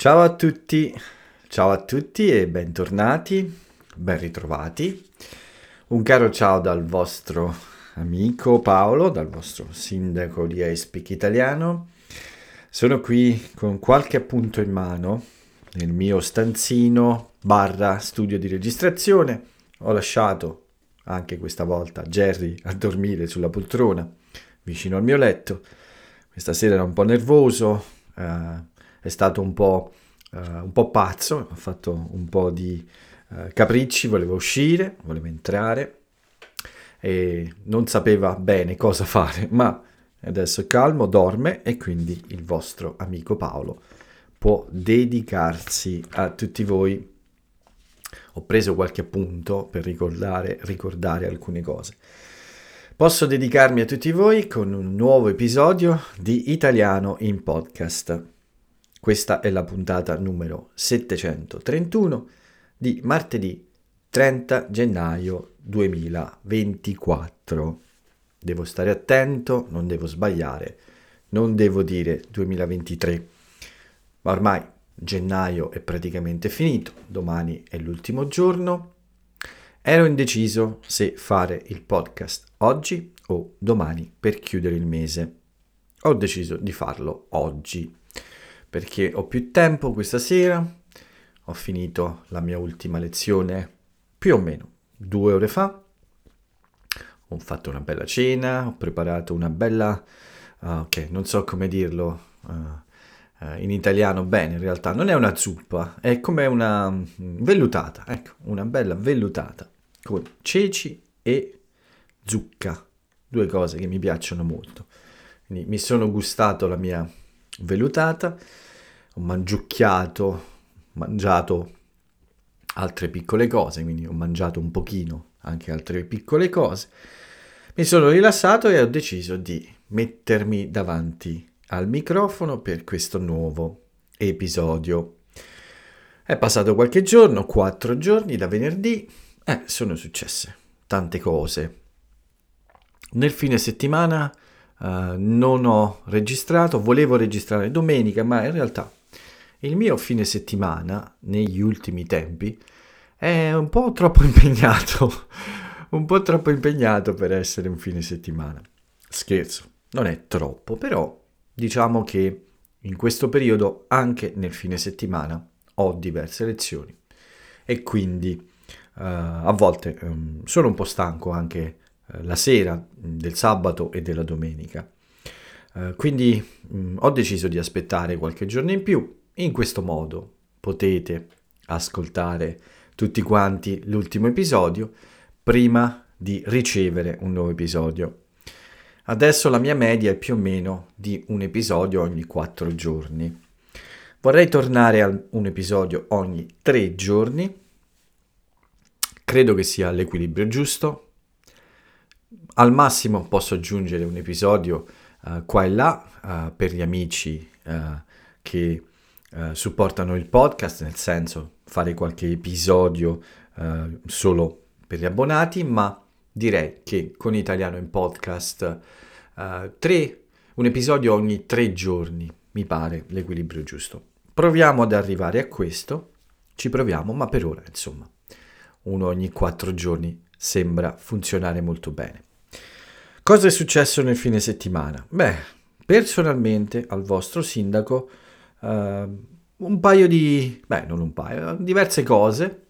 Ciao a tutti, ciao a tutti e bentornati, ben ritrovati. Un caro ciao dal vostro amico Paolo, dal vostro sindaco di iSpeak Italiano. Sono qui con qualche appunto in mano nel mio stanzino barra studio di registrazione. Ho lasciato anche questa volta Jerry a dormire sulla poltrona vicino al mio letto. Questa sera era un po' nervoso, eh, è stato un po', uh, un po' pazzo, ha fatto un po' di uh, capricci, voleva uscire, voleva entrare e non sapeva bene cosa fare, ma adesso è calmo, dorme e quindi il vostro amico Paolo può dedicarsi a tutti voi. Ho preso qualche appunto per ricordare, ricordare alcune cose. Posso dedicarmi a tutti voi con un nuovo episodio di Italiano in podcast. Questa è la puntata numero 731 di martedì 30 gennaio 2024. Devo stare attento, non devo sbagliare, non devo dire 2023. Ma ormai gennaio è praticamente finito, domani è l'ultimo giorno. Ero indeciso se fare il podcast oggi o domani per chiudere il mese. Ho deciso di farlo oggi perché ho più tempo questa sera, ho finito la mia ultima lezione più o meno due ore fa, ho fatto una bella cena, ho preparato una bella, uh, ok, non so come dirlo uh, uh, in italiano bene, in realtà non è una zuppa, è come una mm, vellutata, ecco, una bella vellutata con ceci e zucca, due cose che mi piacciono molto. Quindi mi sono gustato la mia vellutata, ho mangiucchiato, mangiato altre piccole cose, quindi ho mangiato un pochino anche altre piccole cose. Mi sono rilassato e ho deciso di mettermi davanti al microfono per questo nuovo episodio. È passato qualche giorno, quattro giorni da venerdì, eh, sono successe tante cose. Nel fine settimana Uh, non ho registrato, volevo registrare domenica, ma in realtà il mio fine settimana negli ultimi tempi è un po' troppo impegnato, un po' troppo impegnato per essere un fine settimana. Scherzo, non è troppo, però diciamo che in questo periodo anche nel fine settimana ho diverse lezioni e quindi uh, a volte um, sono un po' stanco anche eh, la sera del sabato e della domenica. Uh, quindi mh, mm, ho deciso di aspettare qualche giorno in più. In questo modo potete ascoltare tutti quanti l'ultimo episodio prima di ricevere un nuovo episodio. Adesso la mia media è più o meno di un episodio ogni quattro giorni. Vorrei tornare a un episodio ogni tre giorni. Credo che sia l'equilibrio giusto, al massimo posso aggiungere un episodio uh, qua e là uh, per gli amici uh, che supportano il podcast, nel senso fare qualche episodio solo per gli abbonati, ma direi che con Italiano in podcast tre, un episodio ogni tre giorni mi pare l'equilibrio giusto. Proviamo ad arrivare a questo, ci proviamo, ma per ora insomma uno ogni quattro giorni sembra funzionare molto bene. Cosa è successo nel fine settimana? Beh, personalmente al vostro sindaco un paio di... beh, non un paio, diverse cose,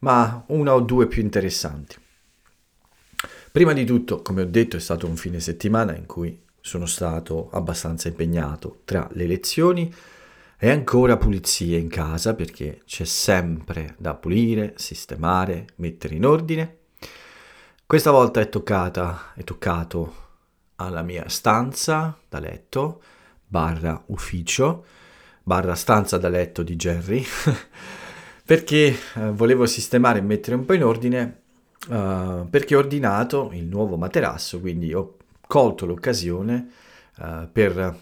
ma una o due più interessanti. Prima di tutto, come ho detto, è stato un fine settimana in cui sono stato abbastanza impegnato tra le lezioni e ancora pulizie in casa perché c'è sempre da pulire, sistemare, mettere in ordine questa volta è toccata, è toccato alla mia stanza da letto, barra ufficio, barra stanza da letto di Jerry, perché eh, volevo sistemare e mettere un po' in ordine, uh, perché ho ordinato il nuovo materasso, quindi ho colto l'occasione uh, per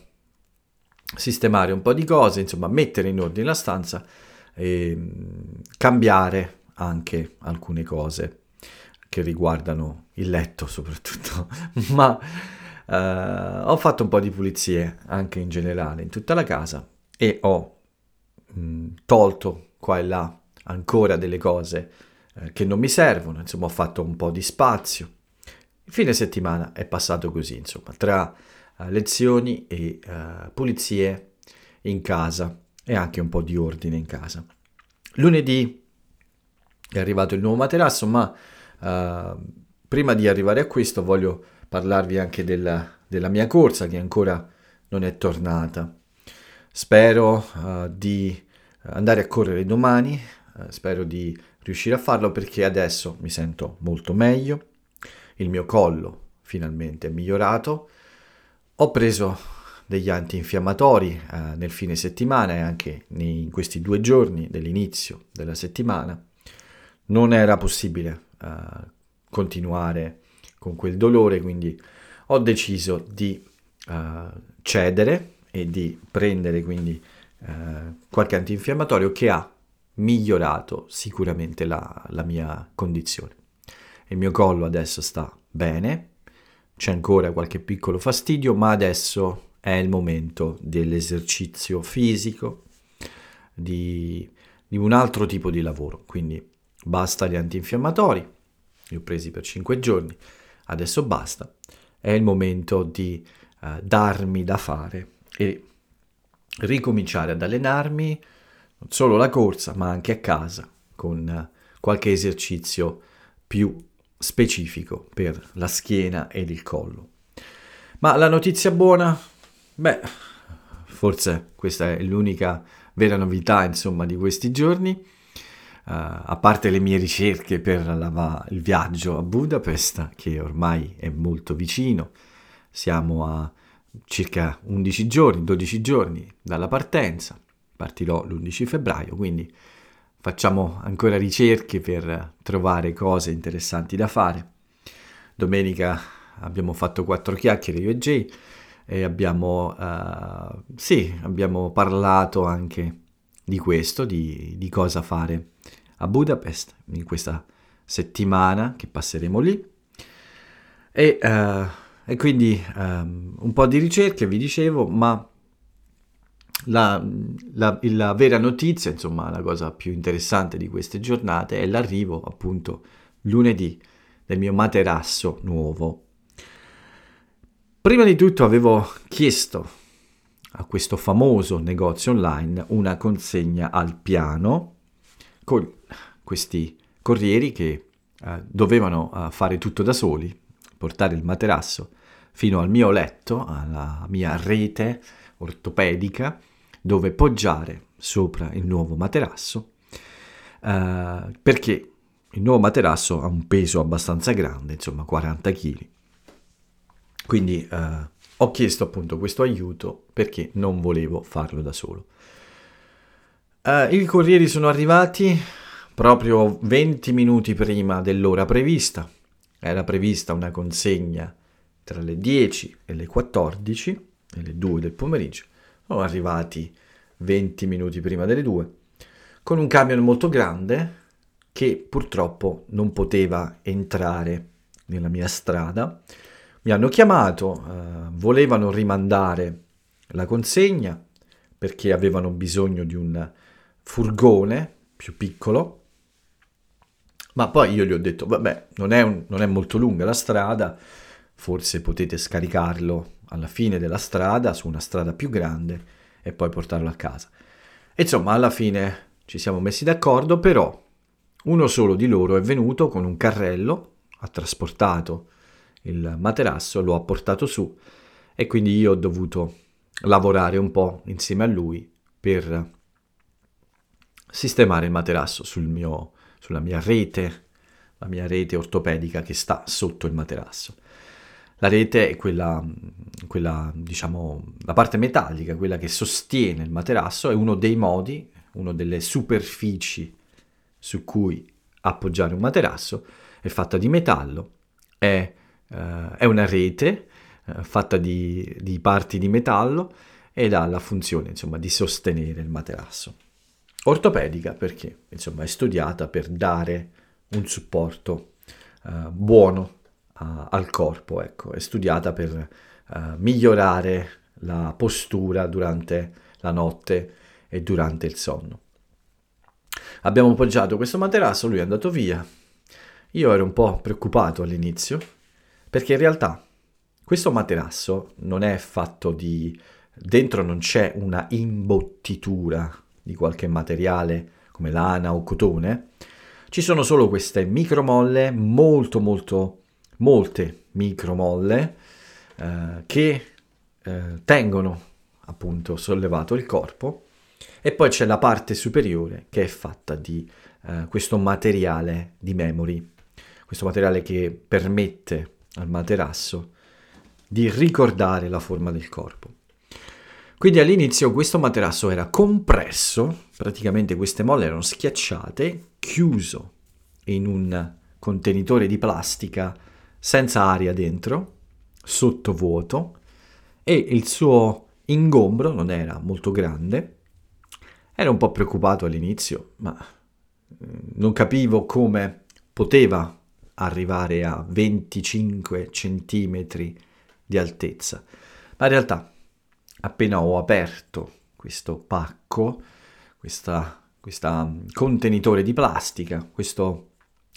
sistemare un po' di cose, insomma mettere in ordine la stanza e um, cambiare anche alcune cose che riguardano il letto soprattutto, ma uh, ho fatto un po' di pulizie anche in generale in tutta la casa e ho mh, tolto qua e là ancora delle cose eh, che non mi servono, insomma ho fatto un po' di spazio. Il fine settimana è passato così, insomma, tra uh, lezioni e uh, pulizie in casa e anche un po' di ordine in casa. Lunedì è arrivato il nuovo materasso, ma uh, prima di arrivare a questo voglio parlarvi anche della, della mia corsa che ancora non è tornata. Spero di andare a correre domani, spero di riuscire a farlo perché adesso mi sento molto meglio, il mio collo finalmente è migliorato, ho preso degli antinfiammatori eh, nel fine settimana e anche nei, in questi due giorni dell'inizio della settimana. Non era possibile continuare con quel dolore, quindi ho deciso di cedere e di prendere quindi eh, qualche antinfiammatorio che ha migliorato sicuramente la, la mia condizione. Il mio collo adesso sta bene, c'è ancora qualche piccolo fastidio, ma adesso è il momento dell'esercizio fisico, di, di un altro tipo di lavoro. Quindi basta gli antinfiammatori, li ho presi per 5 giorni, adesso basta. È il momento di uh, darmi da fare e ricominciare ad allenarmi non solo la corsa, ma anche a casa con uh, qualche esercizio più specifico per la schiena ed il collo. Ma la notizia buona? Beh, forse questa è l'unica vera novità, insomma, di questi giorni. Uh, a parte le mie ricerche per la, il viaggio a Budapest, che ormai è molto vicino, siamo a circa 11 giorni, 12 giorni dalla partenza, partirò l'11 febbraio, quindi facciamo ancora ricerche per trovare cose interessanti da fare. Domenica abbiamo fatto quattro chiacchiere io e Jay e abbiamo, uh, sì, abbiamo parlato anche di questo, di, di, cosa fare a Budapest in questa settimana che passeremo lì. E, uh, e quindi um, un po' di ricerche, vi dicevo, ma la, la, la, vera notizia, insomma, la cosa più interessante di queste giornate è l'arrivo, appunto, lunedì del mio materasso nuovo. Prima di tutto avevo chiesto a questo famoso negozio online una consegna al piano con questi corrieri che eh, dovevano eh, fare tutto da soli, portare il materasso fino al mio letto, alla mia rete ortopedica dove poggiare sopra il nuovo materasso, eh, perché il nuovo materasso ha un peso abbastanza grande, insomma 40 kg. Quindi eh, ho chiesto appunto questo aiuto perché non volevo farlo da solo. Uh, I corrieri sono arrivati proprio 20 minuti prima dell'ora prevista. Era prevista una consegna tra le 10 e le 14, le 2 del pomeriggio sono arrivati 20 minuti prima delle 2, con un camion molto grande che purtroppo non poteva entrare nella mia strada. Mi hanno chiamato, eh, volevano rimandare la consegna perché avevano bisogno di un furgone più piccolo, ma poi io gli ho detto, vabbè, non è, un, non è molto lunga la strada, forse potete scaricarlo alla fine della strada, su una strada più grande, e poi portarlo a casa. insomma, alla fine ci siamo messi d'accordo, però uno solo di loro è venuto con un carrello, ha trasportato il materasso, lo ha portato su e quindi io ho dovuto lavorare un po' insieme a lui per sistemare il materasso sul mio, sulla mia rete, la mia rete ortopedica che sta sotto il materasso. La rete è quella, quella, diciamo, la parte metallica, quella che sostiene il materasso, è uno dei modi, una delle superfici su cui appoggiare un materasso, è fatta di metallo, è, uh, è una rete uh, fatta di, di, parti di metallo ed ha la funzione, insomma, di sostenere il materasso. Ortopedica perché, insomma, è studiata per dare un supporto uh, buono uh, al corpo, ecco, è studiata per uh, migliorare la postura durante la notte e durante il sonno. Abbiamo poggiato questo materasso, lui è andato via. Io ero un po' preoccupato all'inizio, perché in realtà questo materasso non è fatto di... dentro non c'è una imbottitura di qualche materiale come lana o cotone, ci sono solo queste micromolle, molto molto, molte micromolle, eh, che eh, tengono appunto sollevato il corpo e poi c'è la parte superiore che è fatta di eh, questo materiale di memory, questo materiale che permette al materasso di ricordare la forma del corpo. Quindi all'inizio questo materasso era compresso, praticamente queste molle erano schiacciate, chiuso in un contenitore di plastica senza aria dentro, sottovuoto, e il suo ingombro non era molto grande. Era un po' preoccupato all'inizio, ma eh, non capivo come poteva arrivare a 25 centimetri di altezza. Ma in realtà appena ho aperto questo pacco, questo mm, contenitore di plastica, questo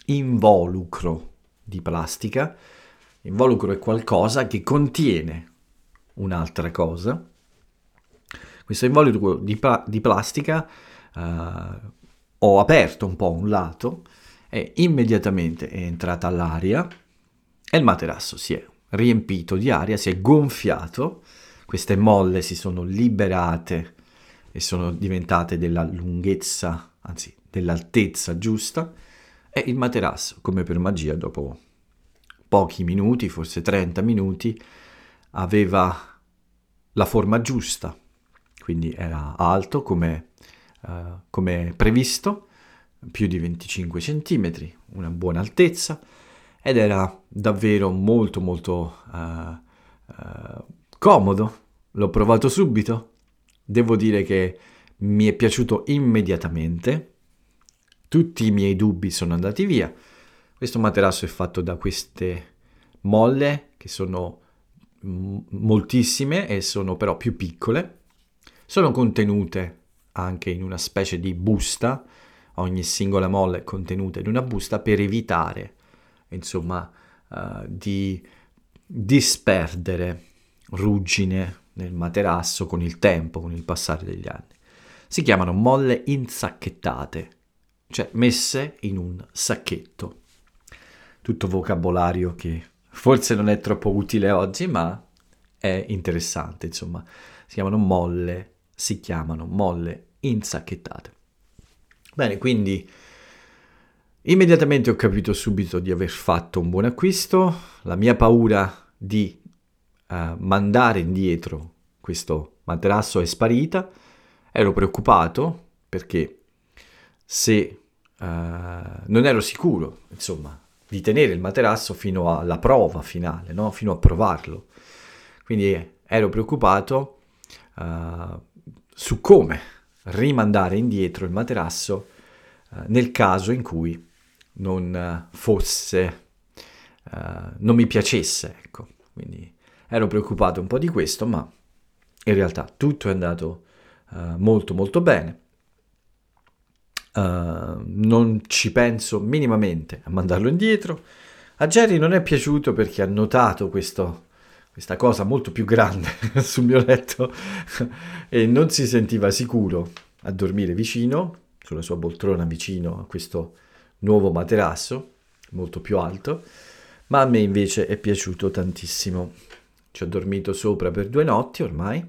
involucro di plastica, involucro è qualcosa che contiene un'altra cosa. Questo involucro di, di plastica uh, ho aperto un po' un lato e immediatamente è entrata l'aria e il materasso si è riempito di aria, si è gonfiato queste molle si sono liberate e sono diventate della lunghezza, anzi dell'altezza giusta, e il materasso, come per magia, dopo pochi minuti, forse 30 minuti, aveva la forma giusta, quindi era alto come, uh, come previsto, più di 25 cm, una buona altezza, ed era davvero molto molto uh, uh, comodo, l'ho provato subito. Devo dire che mi è piaciuto immediatamente. Tutti i miei dubbi sono andati via. Questo materasso è fatto da queste molle che sono moltissime e sono però più piccole. Sono contenute anche in una specie di busta, ogni singola molla è contenuta in una busta per evitare, insomma, uh, di disperdere ruggine nel materasso con il tempo, con il passare degli anni. Si chiamano molle insacchettate, cioè messe in un sacchetto. Tutto vocabolario che forse non è troppo utile oggi, ma è interessante, insomma. Si chiamano molle, si chiamano molle insacchettate. Bene, quindi immediatamente ho capito subito di aver fatto un buon acquisto, la mia paura di uh, mandare indietro questo materasso è sparita. Ero preoccupato perché se uh, non ero sicuro, insomma, di tenere il materasso fino alla prova finale, no? fino a provarlo. Quindi ero preoccupato uh, su come rimandare indietro il materasso uh, nel caso in cui non fosse, non mi piacesse, ecco. Quindi ero preoccupato un po' di questo, ma in realtà tutto è andato uh, molto molto bene. Uh, non ci penso minimamente a mandarlo indietro. A Jerry non è piaciuto perché ha notato questo, questa cosa molto più grande sul mio letto e non si sentiva sicuro a dormire vicino, sulla sua poltrona vicino a questo nuovo materasso, molto più alto, ma a me invece è piaciuto tantissimo. Ci ho dormito sopra per due notti ormai.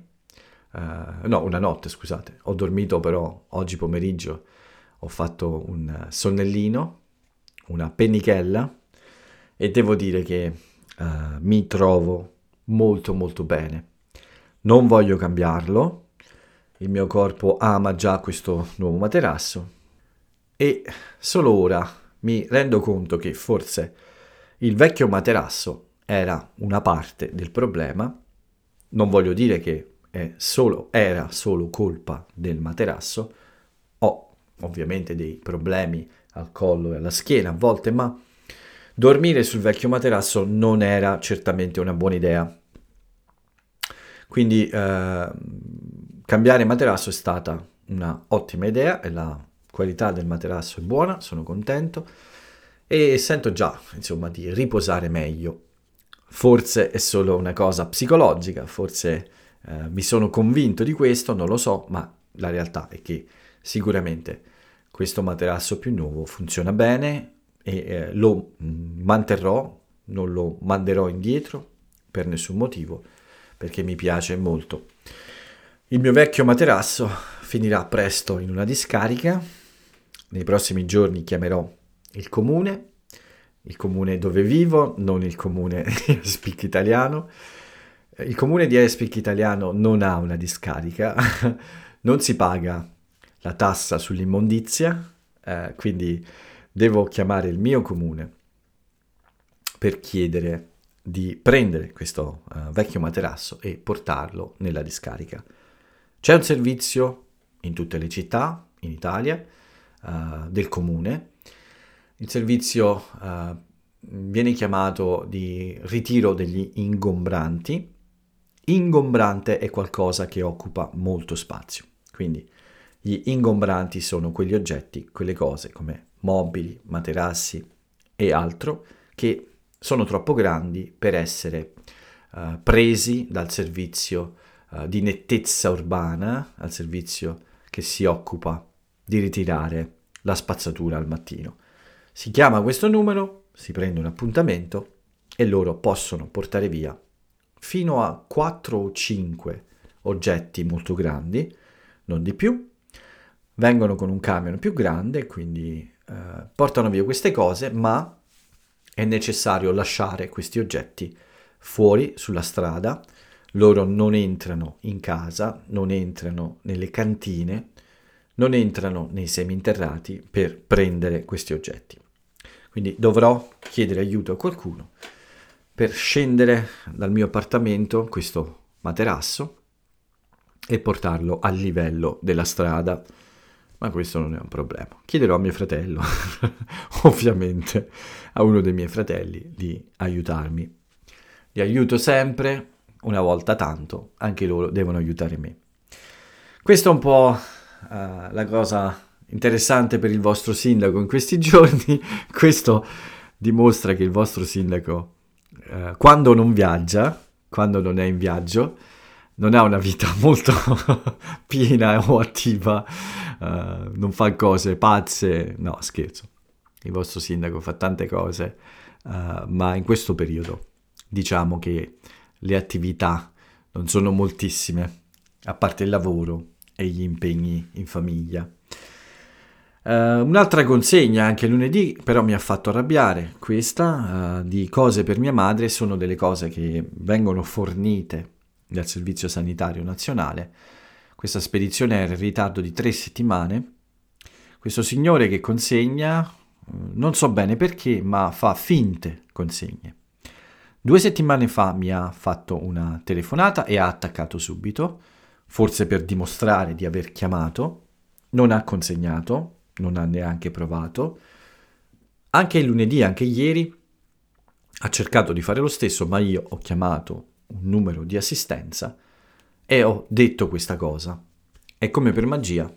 Uh, no, una notte, scusate. Ho dormito però oggi pomeriggio. Ho fatto un sonnellino, una pennichella e devo dire che uh, mi trovo molto molto bene. Non voglio cambiarlo. Il mio corpo ama già questo nuovo materasso e solo ora mi rendo conto che forse il vecchio materasso era una parte del problema. Non voglio dire che solo, era solo colpa del materasso. Ho ovviamente dei problemi al collo e alla schiena a volte, ma dormire sul vecchio materasso non era certamente una buona idea. Quindi eh, cambiare materasso è stata una ottima idea e la qualità del materasso è buona, sono contento e sento già, insomma, di riposare meglio. Forse è solo una cosa psicologica, forse eh, mi sono convinto di questo, non lo so, ma la realtà è che sicuramente questo materasso più nuovo funziona bene e eh, lo mm, manterrò, non lo manderò indietro per nessun motivo, perché mi piace molto. Il mio vecchio materasso finirà presto in una discarica. Nei prossimi giorni chiamerò il comune, il comune dove vivo, non il comune di Espic Italiano. Il comune di Espic Italiano non ha una discarica, non si paga la tassa sull'immondizia, eh, quindi devo chiamare il mio comune per chiedere di prendere questo uh, vecchio materasso e portarlo nella discarica. C'è un servizio in tutte le città in Italia uh, del comune. Il servizio uh, viene chiamato di ritiro degli ingombranti. Ingombrante è qualcosa che occupa molto spazio. Quindi gli ingombranti sono quegli oggetti, quelle cose come mobili, materassi e altro che sono troppo grandi per essere uh, presi dal servizio uh, di nettezza urbana, al servizio che si occupa di ritirare la spazzatura al mattino. Si chiama questo numero, si prende un appuntamento e loro possono portare via fino a 4 o 5 oggetti molto grandi, non di più. Vengono con un camion più grande, quindi eh, portano via queste cose, ma è necessario lasciare questi oggetti fuori sulla strada loro non entrano in casa, non entrano nelle cantine, non entrano nei seminterrati per prendere questi oggetti. Quindi dovrò chiedere aiuto a qualcuno per scendere dal mio appartamento questo materasso e portarlo a livello della strada. Ma questo non è un problema. Chiederò a mio fratello, ovviamente, a uno dei miei fratelli di aiutarmi. Li aiuto sempre, una volta tanto, anche loro devono aiutare me. Questa è un po' uh, la cosa interessante per il vostro sindaco in questi giorni. Questo dimostra che il vostro sindaco, uh, quando non viaggia, quando non è in viaggio, non ha una vita molto piena o attiva, uh, non fa cose pazze, no scherzo. Il vostro sindaco fa tante cose, uh, ma in questo periodo diciamo che le attività non sono moltissime, a parte il lavoro e gli impegni in famiglia. Uh, un'altra consegna anche lunedì, però mi ha fatto arrabbiare, questa uh, di cose per mia madre, sono delle cose che vengono fornite dal Servizio Sanitario Nazionale. Questa spedizione era in ritardo di tre settimane. Questo signore che consegna, non so bene perché, ma fa finte consegne. Due settimane fa mi ha fatto una telefonata e ha attaccato subito, forse per dimostrare di aver chiamato, non ha consegnato, non ha neanche provato. Anche il lunedì, anche ieri, ha cercato di fare lo stesso, ma io ho chiamato un numero di assistenza e ho detto questa cosa. E come per magia,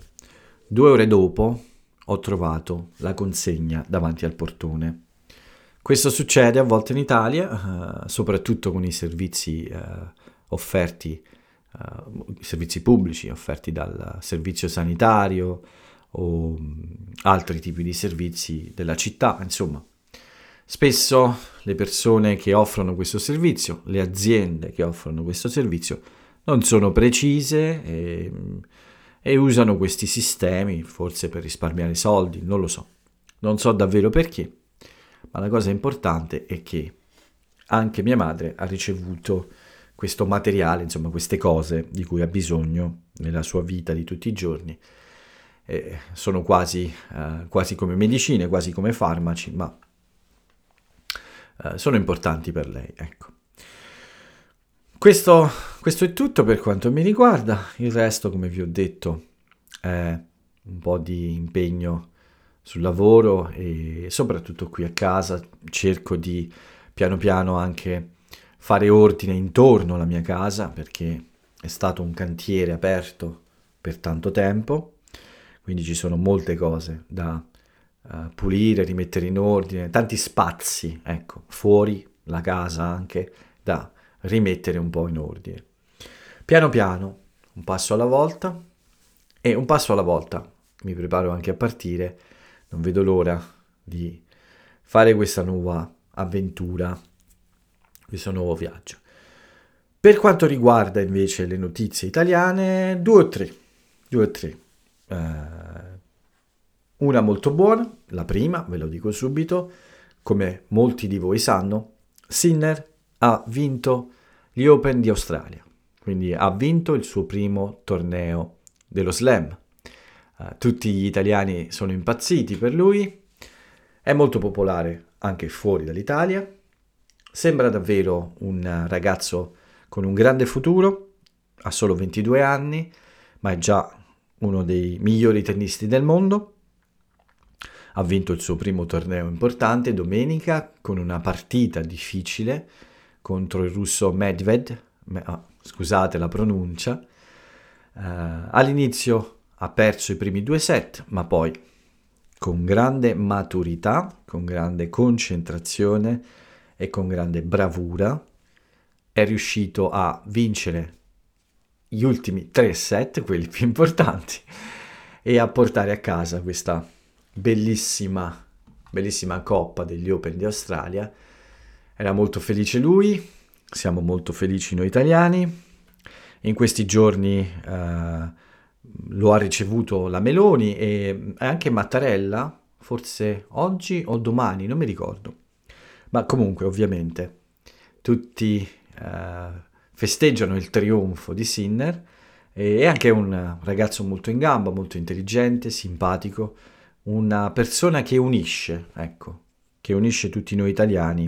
due ore dopo ho trovato la consegna davanti al portone. Questo succede a volte in Italia, uh, soprattutto con i servizi uh, offerti, uh, servizi pubblici offerti dal servizio sanitario o um, altri tipi di servizi della città, insomma. Spesso le persone che offrono questo servizio, le aziende che offrono questo servizio, non sono precise e, e usano questi sistemi, forse per risparmiare soldi, non lo so. Non so davvero perché ma la cosa importante è che anche mia madre ha ricevuto questo materiale, insomma queste cose di cui ha bisogno nella sua vita di tutti i giorni. Eh, sono quasi, eh, quasi, come medicine, quasi come farmaci, ma eh, sono importanti per lei. Ecco. Questo, questo è tutto per quanto mi riguarda, il resto, come vi ho detto, è un po' di impegno sul lavoro e soprattutto qui a casa cerco di piano piano anche fare ordine intorno alla mia casa perché è stato un cantiere aperto per tanto tempo quindi ci sono molte cose da uh, pulire, rimettere in ordine, tanti spazi, ecco, fuori la casa anche da rimettere un po' in ordine. Piano piano, un passo alla volta e un passo alla volta mi preparo anche a partire, non vedo l'ora di fare questa nuova avventura, questo nuovo viaggio. Per quanto riguarda invece le notizie italiane, due o tre, due o tre. Uh, una molto buona, la prima, ve lo dico subito, come molti di voi sanno, Sinner ha vinto gli Open di Australia, quindi ha vinto il suo primo torneo dello slam. Uh, tutti gli italiani sono impazziti per lui, è molto popolare anche fuori dall'Italia, sembra davvero un ragazzo con un grande futuro, ha solo 22 anni, ma è già uno dei migliori tennisti del mondo. Ha vinto il suo primo torneo importante domenica con una partita difficile contro il russo Medved, oh, scusate la pronuncia. Uh, all'inizio ha perso i primi due set, ma poi con grande maturità, con grande concentrazione e con grande bravura è riuscito a vincere gli ultimi tre set, quelli più importanti, e a portare a casa questa bellissima, bellissima coppa degli Open di Australia. Era molto felice lui, siamo molto felici noi italiani. In questi giorni uh, lo ha ricevuto la Meloni e anche Mattarella, forse oggi o domani, non mi ricordo. Ma comunque, ovviamente, tutti uh, festeggiano il trionfo di Sinner e è anche un ragazzo molto in gamba, molto intelligente, simpatico, una persona che unisce, ecco, che unisce tutti noi italiani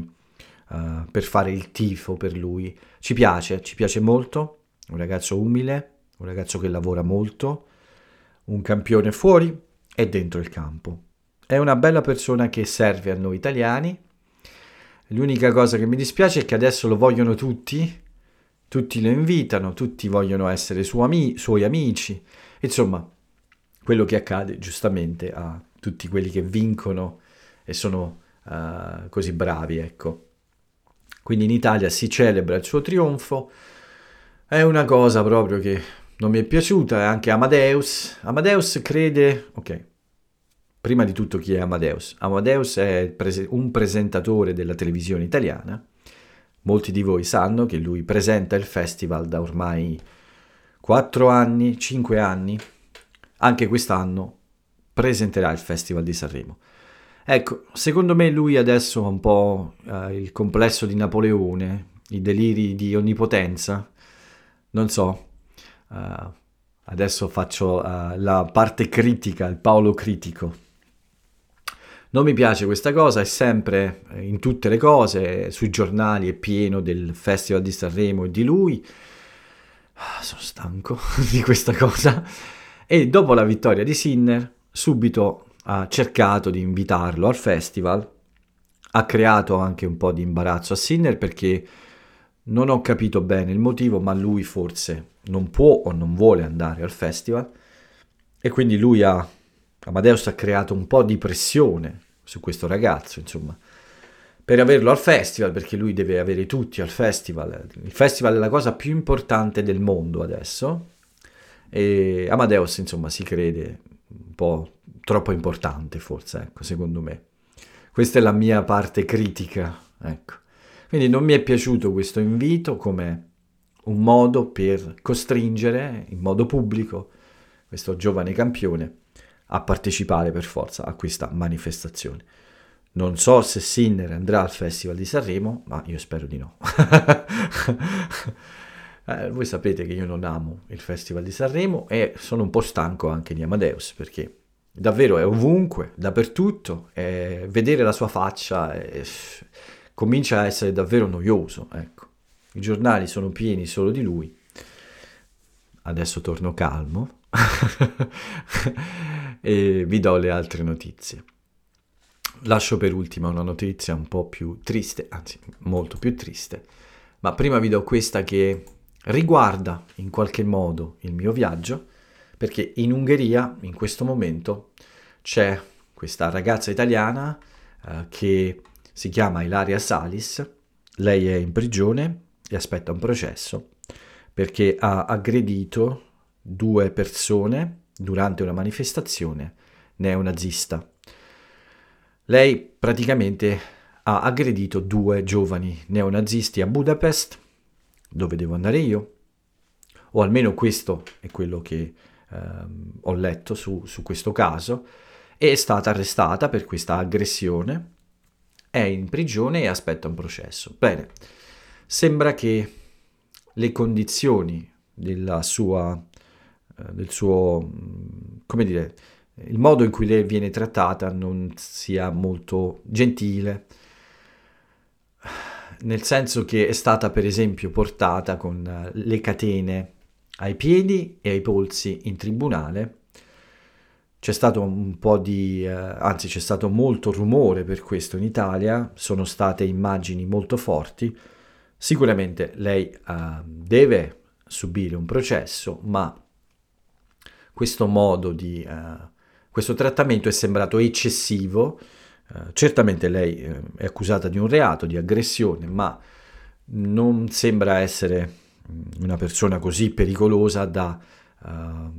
uh, per fare il tifo per lui. Ci piace, ci piace molto, un ragazzo umile, un ragazzo che lavora molto, un campione fuori e dentro il campo. È una bella persona che serve a noi italiani. L'unica cosa che mi dispiace è che adesso lo vogliono tutti, tutti lo invitano, tutti vogliono essere suo ami- suoi amici. Insomma, quello che accade giustamente a tutti quelli che vincono e sono uh, così bravi, ecco. Quindi in Italia si celebra il suo trionfo, è una cosa proprio che non mi è piaciuta, è anche Amadeus. Amadeus crede... Ok, prima di tutto chi è Amadeus? Amadeus è un presentatore della televisione italiana. Molti di voi sanno che lui presenta il festival da ormai 4 anni, 5 anni. Anche quest'anno presenterà il Festival di Sanremo. Ecco, secondo me lui adesso ha un po' eh, il complesso di Napoleone, i deliri di onnipotenza non so, uh, adesso faccio uh, la parte critica, il Paolo critico. Non mi piace questa cosa, è sempre in tutte le cose, sui giornali è pieno del Festival di Sanremo e di lui. Ah, sono stanco di questa cosa. E dopo la vittoria di Sinner, subito ha cercato di invitarlo al festival. Ha creato anche un po' di imbarazzo a Sinner perché non ho capito bene il motivo, ma lui forse non può o non vuole andare al festival e quindi lui ha, Amadeus ha creato un po' di pressione su questo ragazzo, insomma, per averlo al festival, perché lui deve avere tutti al festival. Il festival è la cosa più importante del mondo adesso e Amadeus, insomma, si crede un po' troppo importante, forse, ecco, secondo me. Questa è la mia parte critica, ecco. Quindi non mi è piaciuto questo invito come un modo per costringere in modo pubblico questo giovane campione a partecipare per forza a questa manifestazione. Non so se Sinner andrà al Festival di Sanremo, ma io spero di no. eh, voi sapete che io non amo il Festival di Sanremo e sono un po' stanco anche di Amadeus perché davvero è ovunque, dappertutto, e vedere la sua faccia è comincia a essere davvero noioso. Ecco. I giornali sono pieni solo di lui. Adesso torno calmo e vi do le altre notizie. Lascio per ultima una notizia un po' più triste, anzi molto più triste, ma prima vi do questa che riguarda in qualche modo il mio viaggio, perché in Ungheria in questo momento c'è questa ragazza italiana eh, che si chiama Ilaria Salis, lei è in prigione e aspetta un processo perché ha aggredito due persone durante una manifestazione neonazista. Lei praticamente ha aggredito due giovani neonazisti a Budapest, dove devo andare io, o almeno questo è quello che ehm, ho letto su, su questo caso, è stata arrestata per questa aggressione, è in prigione e aspetta un processo. Bene, sembra che le condizioni della sua, eh, del suo, come dire, il modo in cui lei viene trattata non sia molto gentile, nel senso che è stata per esempio portata con eh, le catene ai piedi e ai polsi in tribunale. C'è stato un po' di, eh, anzi c'è stato molto rumore per questo in Italia, sono state immagini molto forti. Sicuramente lei eh, deve subire un processo, ma questo modo di, eh, questo trattamento è sembrato eccessivo. Uh, certamente lei eh, è accusata di un reato, di aggressione, ma non sembra essere mm, una persona così pericolosa da, uh,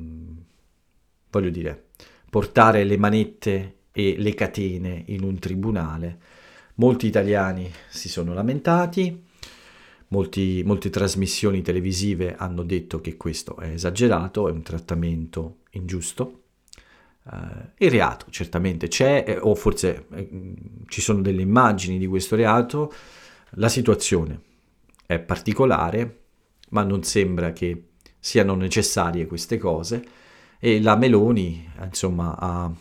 voglio dire, portare le manette e le catene in un tribunale. Molti italiani si sono lamentati, molti, molte trasmissioni televisive hanno detto che questo è esagerato, è un trattamento ingiusto. Uh, il reato certamente c'è, eh, o forse eh, ci sono delle immagini di questo reato, la situazione è particolare, ma non sembra che siano necessarie queste cose. E la Meloni insomma ha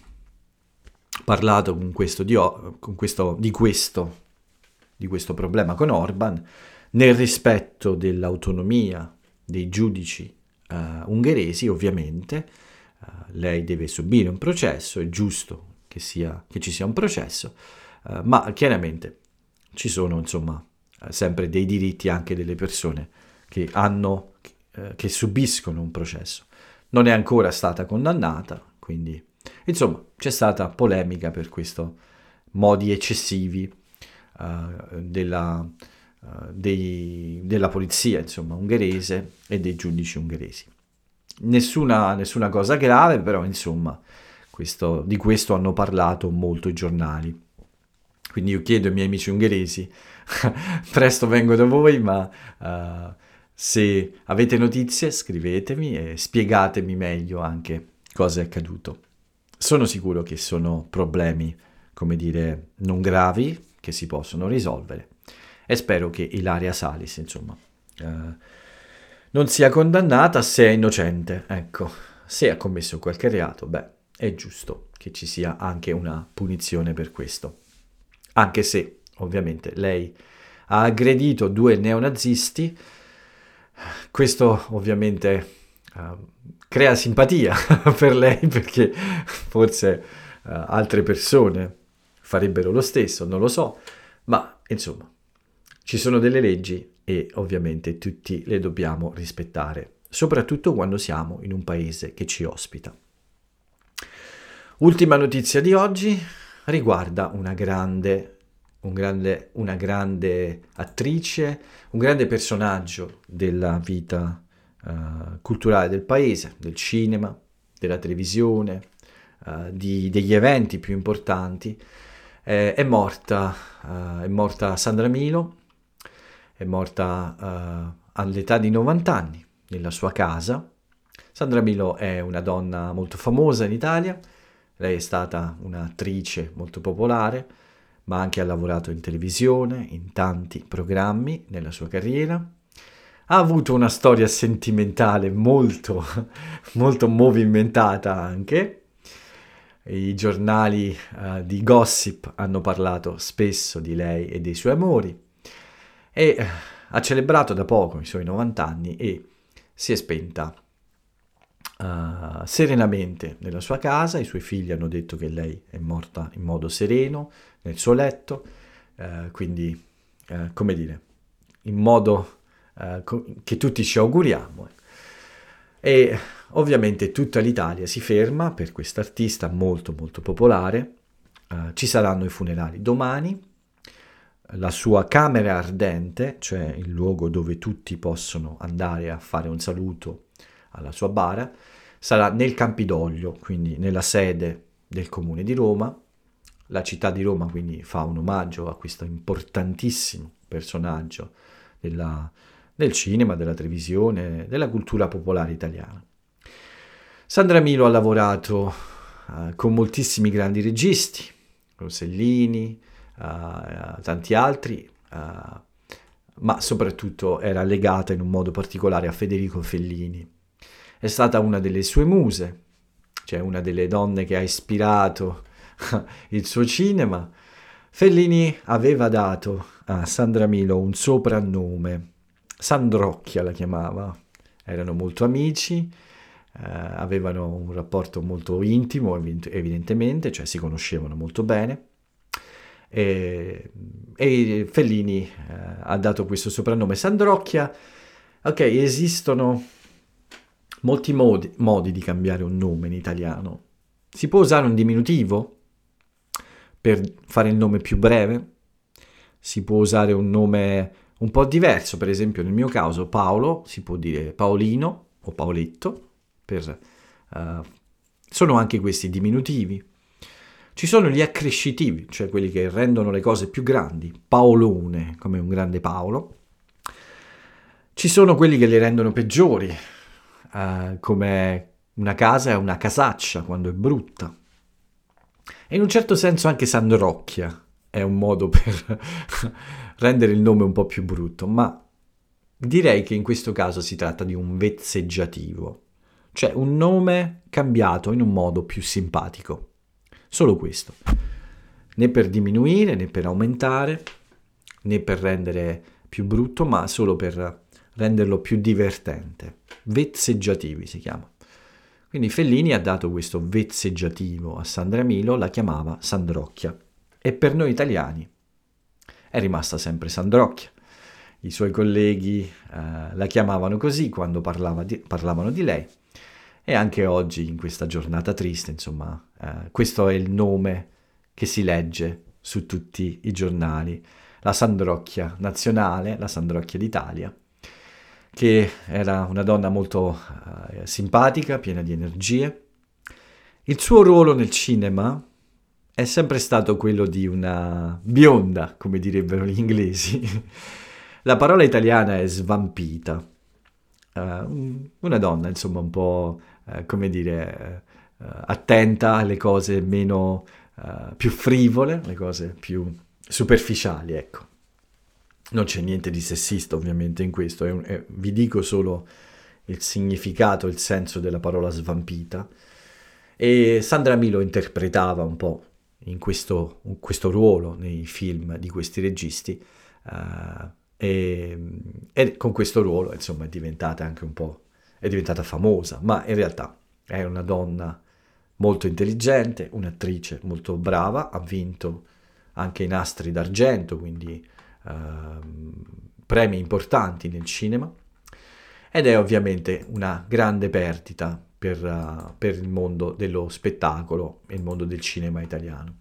parlato con questo di, con questo, di, questo, di questo problema con Orban nel rispetto dell'autonomia dei giudici uh, ungheresi ovviamente lei deve subire un processo, è giusto che, sia, che ci sia un processo, uh, ma chiaramente ci sono insomma sempre dei diritti anche delle persone che hanno, che subiscono un processo. Non è ancora stata condannata, quindi insomma c'è stata polemica per questi modi eccessivi uh, della, uh, dei, della polizia insomma ungherese e dei giudici ungheresi. Nessuna, nessuna cosa grave, però insomma questo, di questo hanno parlato molto i giornali. Quindi io chiedo ai miei amici ungheresi, presto vengo da voi, ma uh, se avete notizie scrivetemi e spiegatemi meglio anche cosa è accaduto. Sono sicuro che sono problemi, come dire, non gravi, che si possono risolvere e spero che Ilaria Salis, insomma, uh, non sia condannata se è innocente. Ecco, se ha commesso qualche reato, beh, è giusto che ci sia anche una punizione per questo. Anche se, ovviamente, lei ha aggredito due neonazisti, questo ovviamente uh, crea simpatia per lei perché forse uh, altre persone farebbero lo stesso, non lo so, ma insomma, ci sono delle leggi e ovviamente tutti le dobbiamo rispettare, soprattutto quando siamo in un paese che ci ospita. Ultima notizia di oggi riguarda una grande, un grande, una grande attrice, un grande personaggio della vita uh, culturale del paese, del cinema, della televisione, uh, di, degli eventi più importanti. Eh, è, morta, uh, è morta Sandra Milo, è morta uh, all'età di 90 anni nella sua casa. Sandra Milo è una donna molto famosa in Italia, lei è stata un'attrice molto popolare, ma anche ha lavorato in televisione, in tanti programmi nella sua carriera. Ha avuto una storia sentimentale molto, molto movimentata anche. I giornali uh, di gossip hanno parlato spesso di lei e dei suoi amori e eh, ha celebrato da poco i suoi 90 anni e si è spenta uh, serenamente nella sua casa, i suoi figli hanno detto che lei è morta in modo sereno nel suo letto, uh, quindi uh, come dire, in modo co- che tutti ci auguriamo. E ovviamente tutta l'Italia si ferma per quest'artista molto molto popolare. Ci saranno i funerali domani. La sua camera ardente, cioè il luogo dove tutti possono andare a fare un saluto alla sua bara, sarà nel Campidoglio, quindi nella sede del comune di Roma. La città di Roma quindi fa un omaggio a questo importantissimo personaggio della, del cinema, della televisione, della cultura popolare italiana. Sandra Milo ha lavorato uh, con moltissimi grandi registi, Rossellini, uh, tanti altri, uh, ma soprattutto era legata in un modo particolare a Federico Fellini. È stata una delle sue muse, cioè una delle donne che ha ispirato il suo cinema. Fellini aveva dato a Sandra Milo un soprannome, Sandrocchia la chiamava, erano molto amici, eh, avevano un rapporto molto intimo evidentemente, cioè si conoscevano molto bene. E, e Fellini eh, ha dato questo soprannome Sandrocchia. Ok, esistono molti modi, modi di cambiare un nome in italiano. Si può usare un diminutivo per fare il nome più breve, si può usare un nome un po' diverso, per esempio nel mio caso Paolo si può dire Paolino o Paoletto, per, uh, sono anche questi diminutivi. Ci sono gli accrescitivi, cioè quelli che rendono le cose più grandi, Paolone come un grande Paolo. Ci sono quelli che le rendono peggiori, uh, come una casa è una casaccia quando è brutta. E in un certo senso anche Sandrocchia è un modo per rendere il nome un po' più brutto, ma direi che in questo caso si tratta di un vezzeggiativo, cioè un nome cambiato in un modo più simpatico. Solo questo. Né per diminuire, né per aumentare, né per rendere più brutto, ma solo per renderlo più divertente. Vezzeggiativi si chiama. Quindi Fellini ha dato questo vezzeggiativo a Sandra Milo, la chiamava Sandrocchia. E per noi italiani è rimasta sempre Sandrocchia. I suoi colleghi eh, la chiamavano così quando parlava di, parlavano di lei e anche oggi, in questa giornata triste, insomma, eh, questo è il nome che si legge su tutti i giornali. La Sandrocchia nazionale, la Sandrocchia d'Italia, che era una donna molto eh, simpatica, piena di energie. Il suo ruolo nel cinema è sempre stato quello di una bionda, come direbbero gli inglesi. La parola italiana è svampita. Uh, una donna, insomma, un po' come dire, uh, attenta alle cose meno, uh, più frivole, le cose più superficiali, ecco. Non c'è niente di sessista ovviamente in questo, è un, è, vi dico solo il significato, il senso della parola svampita. E Sandra Milo interpretava un po' in questo, in questo ruolo nei film di questi registi uh, e, e, con questo ruolo insomma è diventata anche un po' è diventata famosa, ma in realtà è una donna molto intelligente, un'attrice molto brava, ha vinto anche i nastri d'argento, quindi uh, premi importanti nel cinema, ed è ovviamente una grande perdita per, uh, per il mondo dello spettacolo e il mondo del cinema italiano.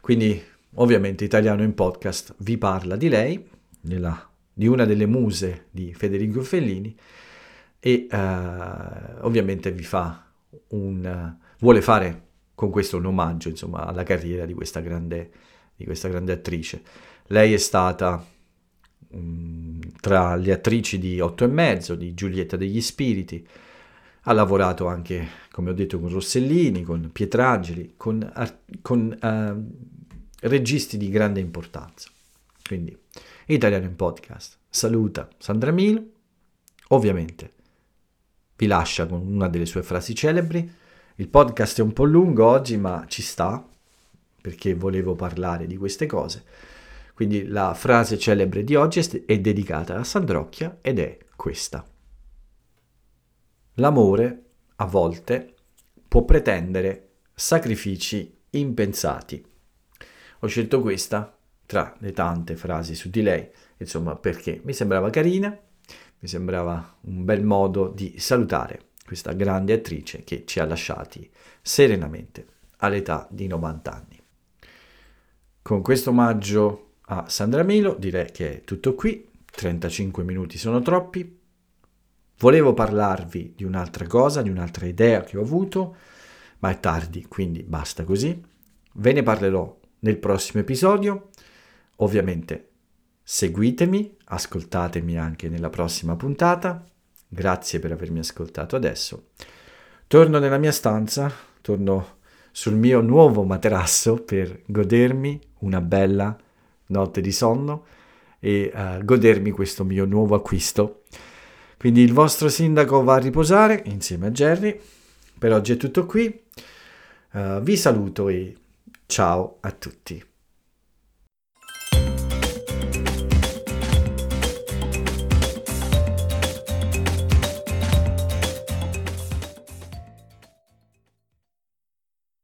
Quindi ovviamente Italiano in Podcast vi parla di lei, nella, di una delle muse di Federico Fellini, e uh, ovviamente vi fa un, uh, vuole fare con questo un omaggio insomma, alla carriera di questa grande, di questa grande attrice. Lei è stata um, tra le attrici di Otto e Mezzo, di Giulietta degli Spiriti, ha lavorato anche, come ho detto, con Rossellini, con Pietrangeli, con, con uh, registi di grande importanza. Quindi, Italiano in Podcast saluta Sandra Milo, ovviamente vi lascia con una delle sue frasi celebri. Il podcast è un po' lungo oggi, ma ci sta, perché volevo parlare di queste cose. Quindi la frase celebre di oggi è dedicata a Sandrocchia ed è questa. L'amore, a volte, può pretendere sacrifici impensati. Ho scelto questa tra le tante frasi su di lei, insomma, perché mi sembrava carina mi sembrava un bel modo di salutare questa grande attrice che ci ha lasciati serenamente all'età di 90 anni. Con questo omaggio a Sandra Milo direi che è tutto qui, 35 minuti sono troppi. Volevo parlarvi di un'altra cosa, di un'altra idea che ho avuto, ma è tardi, quindi basta così. Ve ne parlerò nel prossimo episodio. Ovviamente seguitemi, ascoltatemi anche nella prossima puntata. Grazie per avermi ascoltato adesso. Torno nella mia stanza, torno sul mio nuovo materasso per godermi una bella notte di sonno e uh, godermi questo mio nuovo acquisto. Quindi il vostro sindaco va a riposare insieme a Jerry. Per oggi è tutto qui. Uh, vi saluto e ciao a tutti.